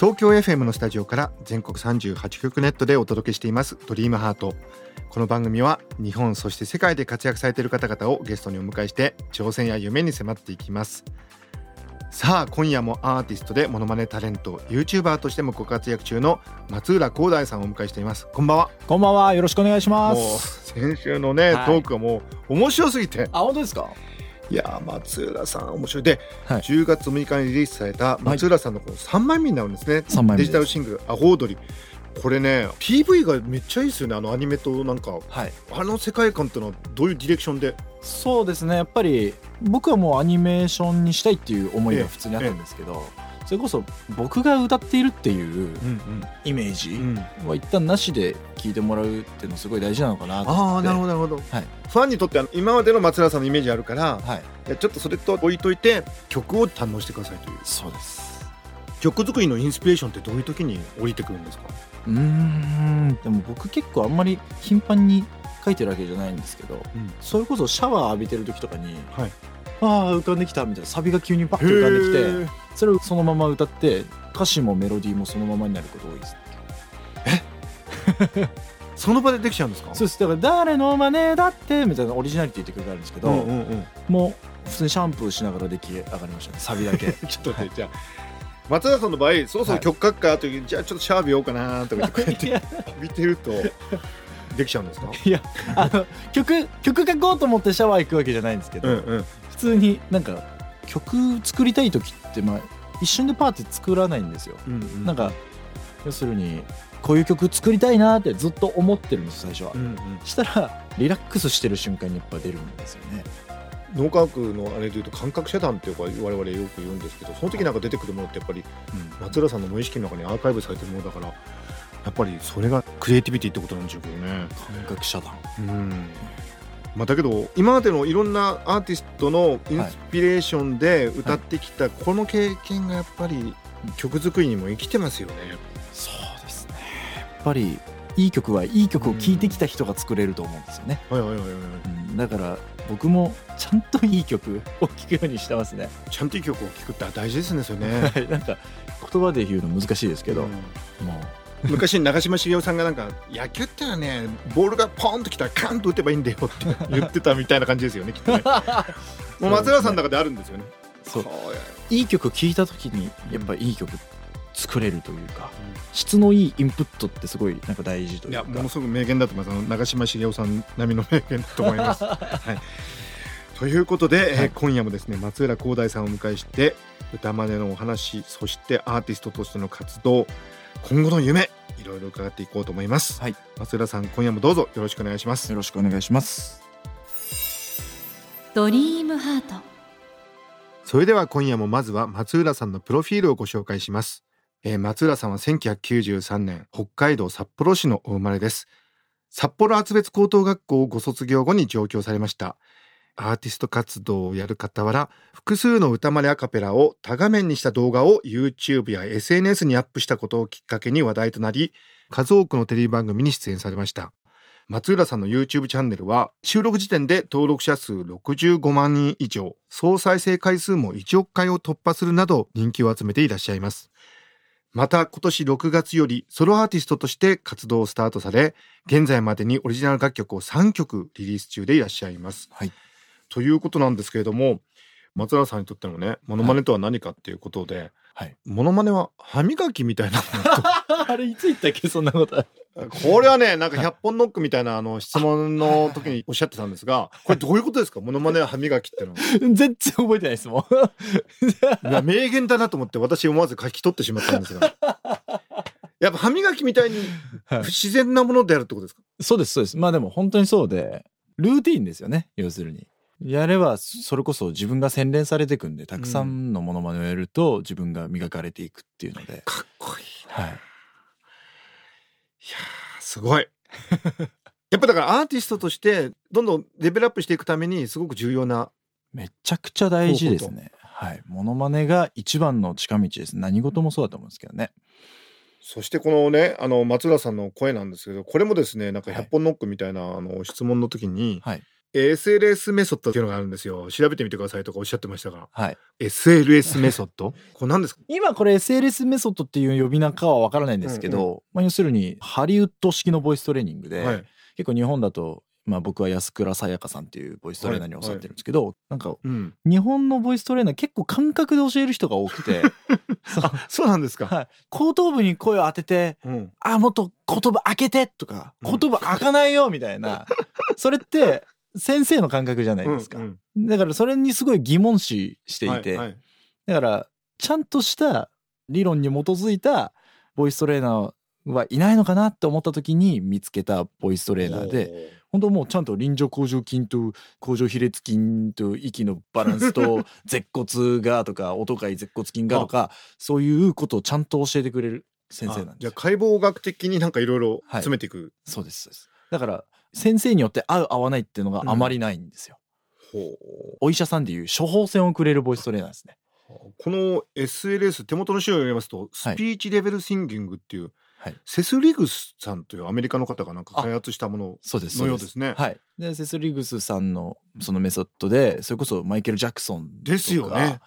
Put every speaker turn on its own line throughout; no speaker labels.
東京 FM のスタジオから全国38局ネットでお届けしていますドリームハート。この番組は日本そして世界で活躍されている方々をゲストにお迎えして挑戦や夢に迫っていきます。さあ今夜もアーティストでモノマネタレント YouTuber としてもご活躍中の松浦光大さんをお迎えしています。こんばんは。
こんばんは、よろしくお願いします。
先週のね、
はい。
トークがもう面白すぎて。
あ、本当ですか？
いやー松浦さん面白い。で、
はい。
10月6日にリリースされた松浦さんのこの3枚目になるんですね、
三枚目です。
デジタルシングル「アホウドリ」これね PV がめっちゃいいですよね。あのアニメとなんか。
はい。
あの世界観っていうのはどういうディレクションで？
そうですね、やっぱり僕はもうアニメーションにしたいっていう思いが普通にあったんですけど。それこそ僕が歌っているっていうイメージ
うん。
は一旦なしで聞いてもらうっていうのすごい大事なのかなと
あ
思って。
あなるほどなるほど、
はい。
ファンにとっては今までの松浦さんのイメージあるから、
はい。
いやちょっとそれと置いといて曲を堪能してくださいという。
そうです。
曲作りのインスピレーションってどういう時に降りてくるんですか？
うーん。でも僕結構あんまり頻繁に書いてるわけじゃないんですけど
うん。
それこそシャワー浴びてる時とかに
はい
ああ浮かんできたみたいな。サビが急にパッと浮かんできてそれをそのまま歌って歌詞もメロディーもそのままになること多いです。
その場でできちゃうんですか？
そうです。だから誰の真似だって？みたいなオリジナリティって曲があるんですけど、
うんうんうん。
もう普通にシャンプーしながら出来上がりましたねサビだけ。
ちょっと待ってじゃあ松田さんの場合そろそろ曲書くか？という、じゃあちょっとシャワー浴びようかなとか言ってこうやって
いや。
浴びてるとできちゃうんですか？
いやあの曲曲書こうと思ってシャワー行くわけじゃないんですけど、
うんうん。
普通になんか曲作りたい時ってまあ一瞬でパーって作らないんですよ。
うんうん
なんか要するにこういう曲作りたいなってずっと思ってるんです最初は、
うんうん。
したらリラックスしてる瞬間にやっぱ出るんですよね。
脳科学のあれでいうと感覚遮断っていうか我々よく言うんですけどその時なんか出てくるものってやっぱり松浦さんの無意識の中にアーカイブされてるものだからやっぱりそれがクリエイティビティってことなんでしょうけどね。
感覚遮断
うん。まあ、だけど今までのいろんなアーティストのインスピレーションで歌ってきたこの経験がやっぱり曲作りにも生きてますよね。
そうですね。やっぱりいい曲はいい曲を聴いてきた人が作れると思うんですよね、
はいはいはいはい
うん。だから僕もちゃんといい曲を聴くようにしてますね。
ちゃんといい曲を聴くって大事ですねそれね。
はい。なんか言葉で言うの難しいですけど、
うん。
も
昔長嶋茂雄さんがなんか野球ってのはねボールがポンときたらカンと打てばいいんだよって言ってたみたいな感じですよねきっとね。もう松浦さんの中であるんですよね。
うそう。
は
い。い曲聴いた時にやっぱいい曲作れるというか、質のいいインプットってすごいなんか大事というか。
いいやものすごく名言だと思いますあの長嶋茂雄さん並みの名言だと思います、はい、ということで、えー
はい
今夜もですね松浦光大さんをお迎えして歌真似のお話そしてアーティストとしての活動今後の夢いろいろ伺っていこうと思います、
はい。
松浦さん今夜もどうぞよろしくお願いします。
よろしくお願いします。
ドリームハート。
それでは今夜もまずは松浦さんのプロフィールをご紹介します、えー松浦さんは1993年北海道札幌市のお生まれです。札幌厚別高等学校をご卒業後に上京されましたアーティスト活動をやる傍ら複数の歌まねアカペラを多画面にした動画を YouTube や SNS にアップしたことをきっかけに話題となり数多くのテレビ番組に出演されました。松浦さんの YouTube チャンネルは収録時点で登録者数65万人以上総再生回数も1億回を突破するなど人気を集めていらっしゃいます。また今年6月よりソロアーティストとして活動をスタートされ現在までにオリジナル楽曲を3曲リリース中でいらっしゃいます、
はい。
ということなんですけれども松浦さんにとってのねモノマネとは何かっていうことで、
はい。
モノマネは歯磨きみたいな。
あれいつ言ったっけ？そんなこと。
これはね、なんか100本ノックみたいなあの質問の時におっしゃってたんですが、これどういうことですか？モノマネは歯磨きってのは。
全然覚えてないですもん。
名言だなと思って私思わず書き取ってしまったんですが。やっぱ歯磨きみたいに
はい。
不自然なものであるってことですか、
そうですそうです。まあでも本当にそうでルーティーンですよね要するにやればそれこそ自分が洗練されていくんでたくさんのものまねをやると自分が磨かれていくっていうので、
かっこいい
はい、
いやーすごい。やっぱだからアーティストとしてどんどんレベルアップしていくためにすごく重要な
めちゃくちゃ大事ですね。はい、モノマネが一番の近道です。何事もそうだと思うんですけどね。
そしてこのねあの松浦さんの声なんですけどこれもですねなんか
はい。
100本ノックみたいな、あの質問の時に、
はい、
SLS メソッドっていうのがあるんですよ。調べてみてくださいとかおっしゃってましたが。
はい、
SLS メソッド？これ何ですか？
今これ SLS メソッドっていう呼び名かはわからないんですけど、まあ、要するにハリウッド式のボイストレーニングで、
はい。
結構日本だと、まあ、僕は安倉さやかさんっていうボイストレーナーに教わってるんですけど、なんか
うん。
日本のボイストレーナー結構感覚で教える人が多くてそう
あそうなんですか、
はい、後頭部に声を当てて
うん。
あもっと言葉開けてとか
うん。
言葉開かないよみたいな、それって先生の感覚じゃないですか、
うん
だからそれにすごい疑問視していて、
はいはい。
だからちゃんとした理論に基づいたボイストレーナーはいないのかなって思った時に見つけたボイストレーナーで本当もうちゃんと臨場甲状筋と甲状比列筋と息のバランスと 舌骨がとか音階舌骨筋がとかそういうことをちゃんと教えてくれる先生なんです
じゃあ解剖学的になんかいろい。ろ詰めていく、
そうですそうです。だから先生によって合う合わないっていうのがあまりないんですよ、
ほ
お医者さんでいう処方箋をくれるボイストレーナーですね。
うこの SLS 手元の資料を読みますとス
はい。
Speech Level Singing っていう、
はい。
セス・リッグスさんというアメリカの方がなんか開発したもの
そうです
のようですね。
はい。でセス・リッグスさんのそのメソッドでそれこそマイケル・ジャクソンとか
ですよね。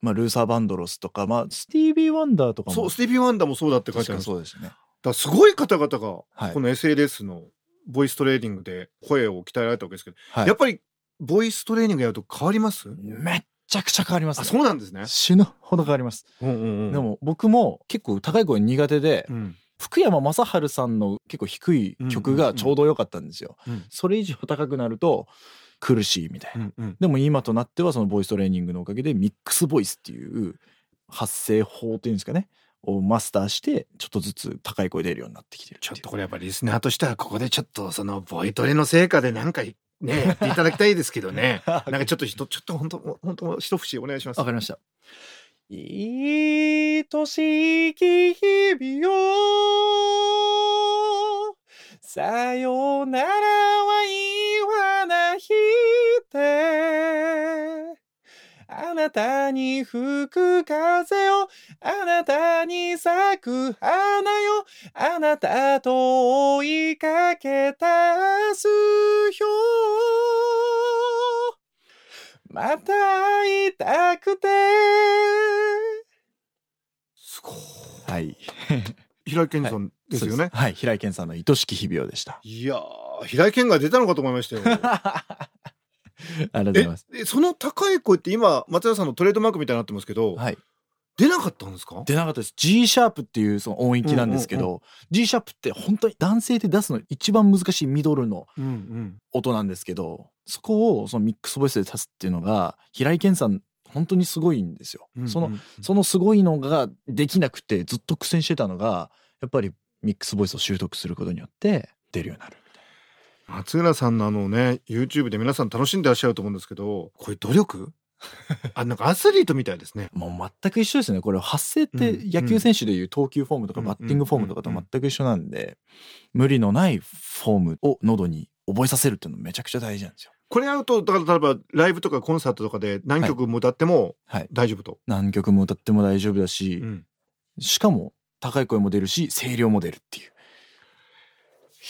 まあ、ルーサー・バンドロスとか、まあ、スティービー・ワンダーとかも。
そうスティービー・ワンダーもそうだって書いてある
そうですね。
らすごい方々が
はい。
この SLS のボイストレーニングで声を鍛えられたわけですけど、
はい。
やっぱりボイストレーニングやると変わります？
めっちゃくちゃ変わります、
あ
ね、
そうなんですね、
死ぬほど変わります、
うんうんうん。
でも僕も結構高い声苦手で、
うん。
福山雅治さんの結構低い曲がちょうど良かったんですよ、
うん。
それ以上高くなると苦しいみたいな、
うんうん。
でも今となってはそのボイストレーニングのおかげでミックスボイスっていう発声法っていうんですかねをマスターしてちょっとずつ高い声出るようになってきてる
ちょっとこれやっぱりリスナーとしてはここでちょっとそのボイトレの成果でなんかね やっていただきたいですけどね なんかちょっとちょっと本当本当一節お願いします
わかりました。愛しき日々よさよならは言わないであなたに吹く風をあなたに咲く花よ。あなたと追いかけたすよ。また会いたくて。
すごい。
はい。
平井堅さんですよね、
はい。平井堅さんの愛しき日々をでした。
い、やー平井堅が出たのかと思いましたよ
ありがとうございます。
ええその高い声って今松田さんのトレードマークみたいになってますけど、
はい。
出なかったんですか？
出なかったです。G シャープっていうその音域なんですけど、
うんうん。
G シャープって本当に男性で出すの一番難しいミドルの
うんうん。
音なんですけどそこをそのミックスボイスで出すっていうのが平井堅さん本当にすごいんですよ、
うん
その
うん。
そのすごいのができなくてずっと苦戦してたのがやっぱりミックスボイスを習得することによって出るようになる
松浦さんのあのね YouTube で皆さん楽しんでらっしゃると思うんですけどこれ努力？あなんかアスリートみたいですね。
なもう全く一緒ですね。これ発声って
うん
野球選手でいう投球フォームとか
うん
バッティングフォームとかと全く一緒なんで無理のないフォームを喉に覚えさせるっていうのめちゃくちゃ大事なんですよ。
これやるとだから例えばライブとかコンサートとかで何曲も歌っても
はい。
大丈夫と、
何曲も歌っても大丈夫だし、
うん。
しかも高い声も出るし声量も出るっていう。
い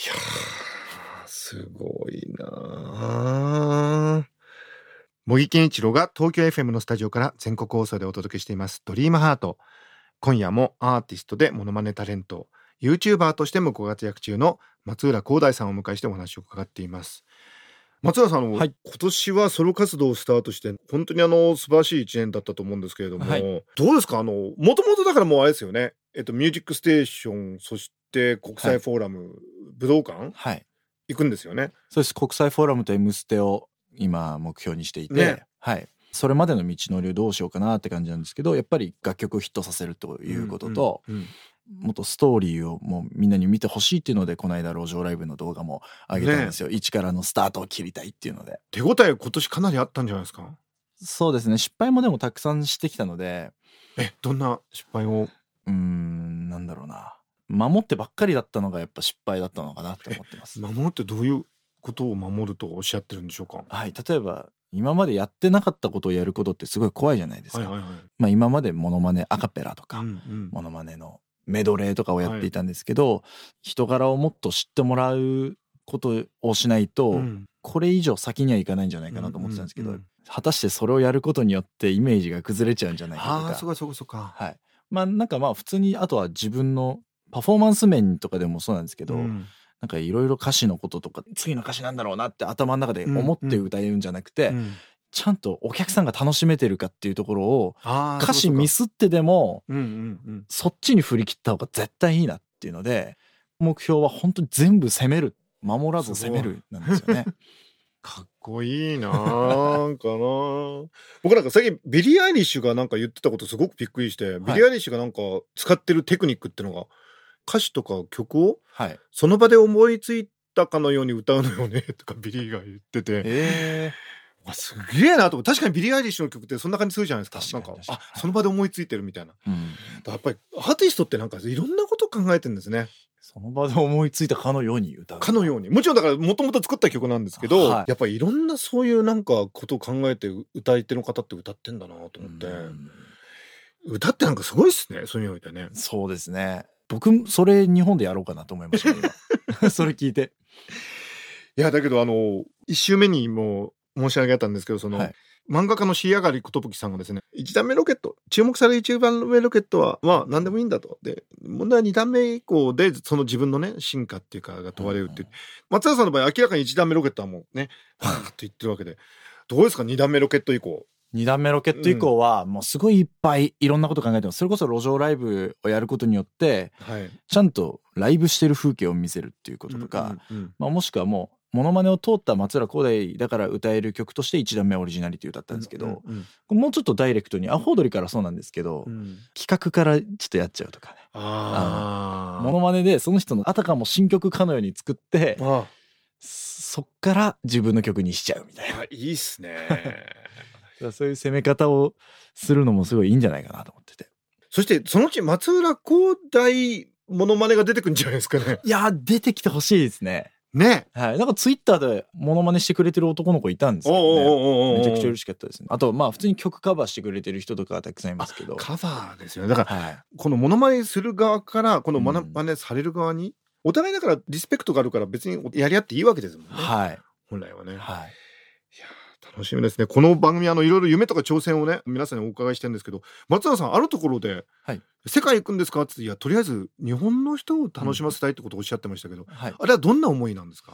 やーすごいな。あ茂木健一郎が東京 FM のスタジオから全国放送でお届けしています「ドリームハート。今夜もアーティストでモノマネタレント。YouTuber としてもご活躍中の松浦光大さんをお迎えしてお話を伺っています。松浦さん
はい。
今年はソロ活動をスタートして本当にあの素晴らしい一年だったと思うんですけれども、
はい。
どうですか？あのもともとだからもうあれですよね。えっとミュージックステーションそして国際フォーラム、武道館？
はい
行くんですよね。
そうです国際フォーラムと「M ステ」を今目標にしていて、
ね。
はい。それまでの道のりをどうしようかなって感じなんですけどやっぱり楽曲をヒットさせるということと、
うんうん。
もっとストーリーをもうみんなに見てほしいっていうのでこの間路上ライブの動画も上げたんですよ、一からのスタートを切りたいっていうので。
手応え今年かなりあったんじゃないですか？
そうですね。失敗もでもたくさんしてきたので。
えどんな失敗を？
うーんなんだろうな守ってばっかりだったのがやっぱ失敗だったのかなって思ってます。
守るってどういうことを守るとおっしゃってるんでしょうか？
はい例えば今までやってなかったことをやることってすごい怖いじゃないですか、
はいはいはい。
まあ今までモノマネアカペラとか、
うんうん。
モノマネのメドレーとかをやっていたんですけど、人柄をもっと知ってもらうことをしないと、
うん。
これ以上先にはいかないんじゃないかなと思ってたんですけど、
うんうんうん。
果たしてそれをやることによってイメージが崩れちゃうんじゃないかとか
ああそうかそうかそうか
はいまあなんかまあ普通にあとは自分のパフォーマンス面とかでもそうなんですけど、
うん。
なんかいろいろ歌詞のこととか次の歌詞なんだろうなって頭の中で思って歌えるんじゃなくて、
うん。
ちゃんとお客さんが楽しめてるかっていうところを歌詞ミスってでも
かうんうんうん。
そっちに振り切った方が絶対いいなっていうので目標は本当に全部攻める。守らず攻めるなんですよね。
かっこいいななんかな。僕なんか最近ビリー・アイリッシュがなんか言ってたことすごくびっくりして、ビリー・アイリッシュがなんか使ってるテクニックってのが歌詞とか曲を
はい、
その場で思いついたかのように歌うのよねとかビリーが言ってて。
え
わすげえなと。思って確かにビリー・アイリッシュの曲ってそんな感じするじゃないですか。なんかあその場で思いついてるみたいな。やっぱりアーティストってなんかいろんなこと考えてるんですね。
その場で思いついたかのように歌う。
かのように。もちろんだからもともと作った曲なんですけど、
はい。
やっぱりいろんなそういうなんかことを考えて歌い手の方って歌ってんだなと思って、
うん。
歌ってなんかすごいっすねそういう意味でね。
そうですね。僕それ日本でやろうかなと思いました、今。それ聞いて。
いやだけどあの1週目にも申し上げたんですけどその、
はい。
漫画家の椎上がりことぶきさんがですね1段目ロケット注目される1番目ロケットはまあ何でもいいんだと。で問題は2段目以降でその自分のね進化っていうかが問われるっていう、松田さんの場合明らかに1段目ロケットはもうねパーッと言ってるわけで。どうですか？2段目ロケット以降
2段目ロケット以降はもうすごいいっぱいいろんなこと考えてます。それこそ路上ライブをやることによって
はい。
ちゃんとライブしてる風景を見せるっていうこととか、まあ、もしくはもうモノマネを通った松浦光大だから歌える曲として1段目はオリジナリティ歌ったんですけど、
うん
もうちょっとダイレクトにアホ踊りからそうなんですけど、
うん。
企画からちょっとやっちゃうとか。ね
あ
モノマネでその人のあたかも新曲かのように作って
あ
そっから自分の曲にしちゃうみたいな。
あいいっすね
そういう攻め方をするのもすごいいいんじゃないかなと思ってて。
そしてそのうち松浦光大モノマネが出てくるんじゃないですかね。
いやー出てきてほしいですね。
ね。
はい。なんかツイッターでモノマネしてくれてる男の子いたんですけどねめちゃくちゃ嬉しかったですね。あとまあ普通に曲カバーしてくれてる人とかはたくさんいますけど。
カバーですよね。だから
はい。
このモノマネする側からこのモノマネされる側に、お互いだからリスペクトがあるから別にやり合っていいわけですもんね、
はい。
本来はね、い、
はい
楽しみですね。この番組あのいろいろ夢とか挑戦をね皆さんにお伺いしてるんですけど松永さんあるところで、
はい。
世界行くんですか?」って言っていやとりあえず日本の人を楽しませたいってことをおっしゃってましたけど、
はい。
あれはどんな思いなんですか、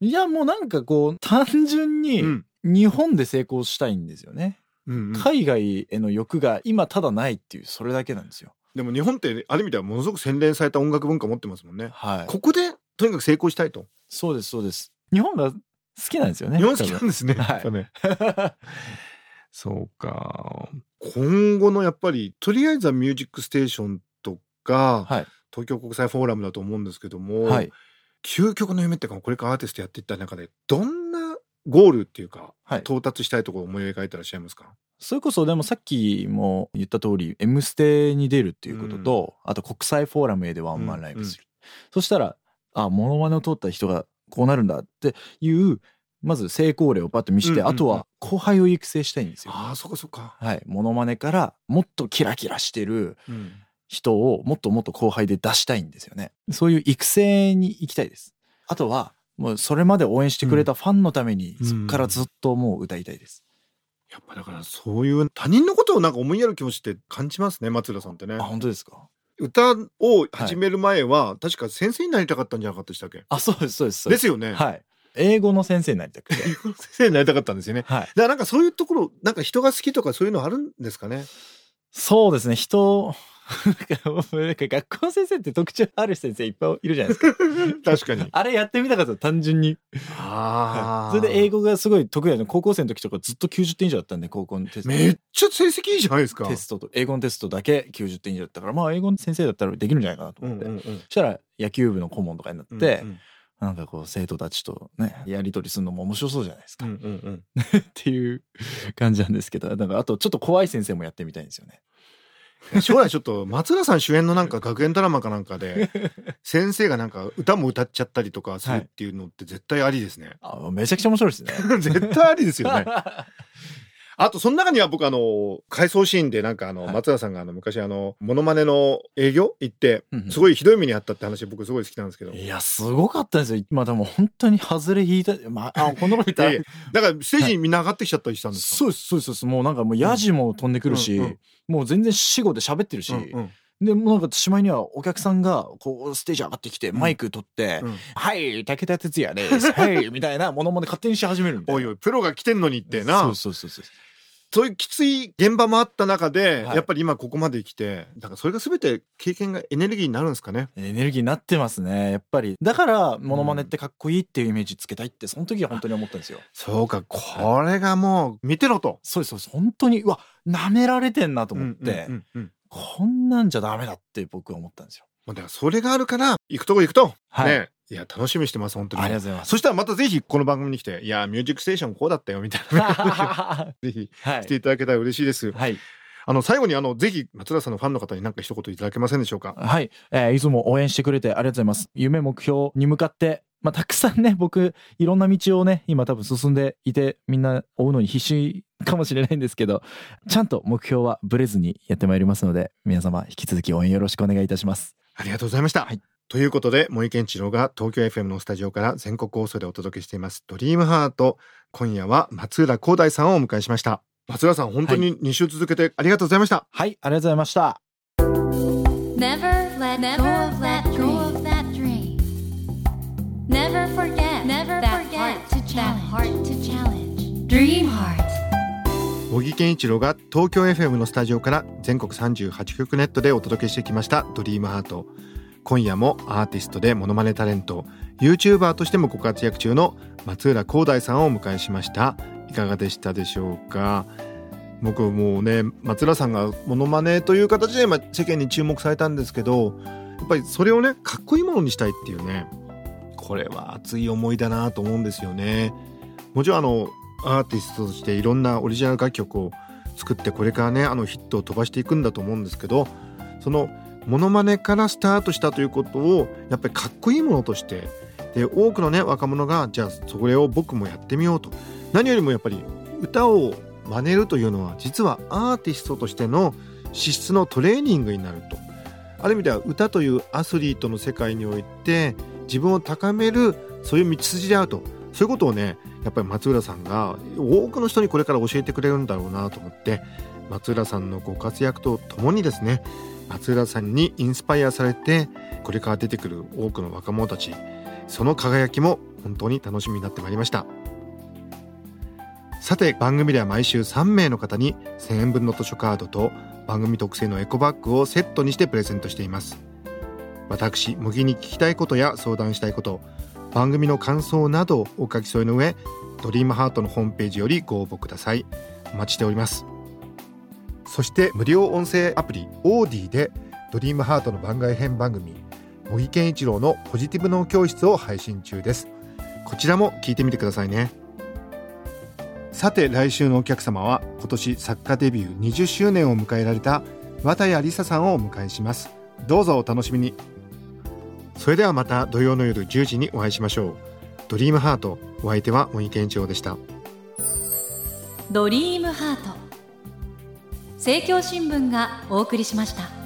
いやもうなんかこう単純に
うん。
日本で成功したいんですよね、
うんうん。
海外への欲が今ただないっていうそれだけなんですよ。
でも日本ってある意味ではものすごく洗練された音楽文化を持ってますもんね。
はい。
ここでとにかく成功したいと。
そうですそうです。日本が好きなんですよね
日本好きなんですね。
はい。
そうか。今後のやっぱりとりあえずは「ミュージックステーション」とか、
はい。
東京国際フォーラムだと思うんですけども、
はい。
究極の夢っていうかこれからアーティストやっていった中でどんなゴールっていうか、
はい。
到達したいところを思い描いてらっしゃいますか
それこそでもさっきも言った通り「M ステ」に出るっていうことと、あと国際フォーラムへでワンマンライブする、そしたらあモノマネを通った人がこうなるんだっていうまず成功例をパッと見せて、あとは後輩を育成したいんですよ。
ああそっかそっか。
はい、モノマネからもっとキラキラしてる
うん
人をもっともっと後輩で出したいんですよね。そういう育成に行きたいです。あとはもうそれまで応援してくれたファンのために
うん
そっからずっともう歌いたいです。
やっぱだからそういう他人のことをなんか思いやる気持ちって感じますね松浦さんってね
あ。本当ですか？
歌を始める前は、確か先生になりたかったんじゃなかったでしたっけ？
あそうですそうです
ですよね。
はい。英語の先生になりたくて。
先生になりたかったんですよね。
はい。
だからなんかそういうところなんか人が好きとかそういうのあるんですかね？
そうですね。人、なんか学校の先生って特徴ある先生いっぱいいるじゃないですか。
確かに。
あれやってみたかった単純に。
あ
それで英語がすごい得意なの高校生の時とかずっと90点以上だったんで高校のテスト。
めっちゃ成績いいじゃないですか。
テストと英語のテストだけ90点以上だったからまあ英語の先生だったらできるんじゃないかなと思って、
うんうんうん。
そしたら野球部の顧問とかになって、
うんうん。
なんかこう生徒たちとねやり取りするのも面白そうじゃないですか、
うんうんうん。
っていう感じなんですけどだからあとちょっと怖い先生もやってみたいんですよね。
将来ちょっと松浦さん主演のなんか学園ドラマかなんかで 先生がなんか歌も歌っちゃったりとかするっていうのって絶対ありですね。
あめちゃくちゃ面白いですね。
絶対ありですよね。あとその中には僕あの回想シーンでなんかあの
はい。
松浦さんがあの昔あのモノマネの営業？行ってすごいひどい目にあったって話僕すごい好きなんですけど。
いやすごかったですよ。まあでも本当に外れ引いた、まあ、あ こんなこと言ったら
だからステージにみんな上がってきちゃったりしたんですか。
そうですそうですもうなんかもうヤジも飛んでくるし、もう全然死語で喋ってるし、でもうなんかしまいにはお客さんがこうステージ上がってきてマイク取って「
うん。
はい武田鉄矢です」はいみたいなものまね勝手にし始めるみたいな。
おいおいプロが来てんのにってな。
そうそうそうそう
そういうきつい現場もあった中で、
はい。
やっぱり今ここまで来てだからそれが全て経験がエネルギーになるんですかね。
エネルギーになってますね。やっぱり。だからモノマネってかっこいいっていうイメージつけたいってその時は本当に思ったんですよ。
そうかこれがもう見てろと。
そうですそうです。本当にうわ舐められてんなと思って、
うんうんうんうん。
こんなんじゃダメだって僕は思ったんですよ。
もうだからそれがあるから行くとこ行くと、
はい。
ねいや楽しみにしてます本当に。
ありがとうございます。
そしたらまたぜひこの番組に来て「いやミュージックステーションこうだったよ」みたいな。
は
ぜひ
い。
来ていただけたら嬉しいです。
はい。
あの最後にあのぜひ松田さんのファンの方に何か一言いただけませんでしょうか？
はい、えーいつも応援してくれてありがとうございます。夢目標に向かってまあたくさんね僕いろんな道をね今多分進んでいてみんな追うのに必死かもしれないんですけどちゃんと目標はブレずにやってまいりますので皆様引き続き応援よろしくお願いいたします。
ありがとうございました。
はい
ということで森健一郎が東京 FM のスタジオから全国放送でお届けしています「ドリームハート今夜は松浦光大さんをお迎えしました。松浦さん本当に2週続けてありがとうございました。
はいありがとうございました
Never let go of that go of that dream. Never forget never that forget heart to challenge. That heart to challenge. Dream heart.
茂木健一郎が東京 FM のスタジオから全国38局ネットでお届けしてきました「ドリームハート今夜もアーティストでモノマネタレント YouTuber としてもご活躍中の松浦光大さんをお迎えしました。いかがでしたでしょうか？僕もうね松浦さんがモノマネという形で今世間に注目されたんですけどやっぱりそれをねかっこいいものにしたいっていうねこれは熱い思いだなと思うんですよね。もちろんあのアーティストとしていろんなオリジナル楽曲を作ってこれからねあのヒットを飛ばしていくんだと思うんですけどそのモノマネからスタートしたということをやっぱりかっこいいものとしてで多くのね若者がじゃあそれを僕もやってみようと。何よりもやっぱり歌を真似るというのは実はアーティストとしての資質のトレーニングになると。ある意味では歌というアスリートの世界において自分を高めるそういう道筋であると。そういうことをねやっぱり松浦さんが多くの人にこれから教えてくれるんだろうなと思って松浦さんのご活躍とともにですね松浦さんにインスパイアされてこれから出てくる多くの若者たちその輝きも本当に楽しみになってまいりました。さて番組では毎週3名の方に1000円分の図書カードと番組特製のエコバッグをセットにしてプレゼントしています。私茂木に聞きたいことや相談したいこと番組の感想などをお書き添えの上ドリームハートのホームページよりご応募ください。お待ちしております。そして無料音声アプリオーディでドリームハートの番外編番組茂木健一郎のポジティブ脳教室を配信中です。こちらも聞いてみてくださいね。さて来週のお客様は今年作家デビュー20周年を迎えられた綿谷りささんをお迎えします。どうぞお楽しみに。それではまた土曜の夜10時にお会いしましょう。ドリームハートお相手は茂木健一郎でした。
ドリームハート。政教新聞がお送りしました。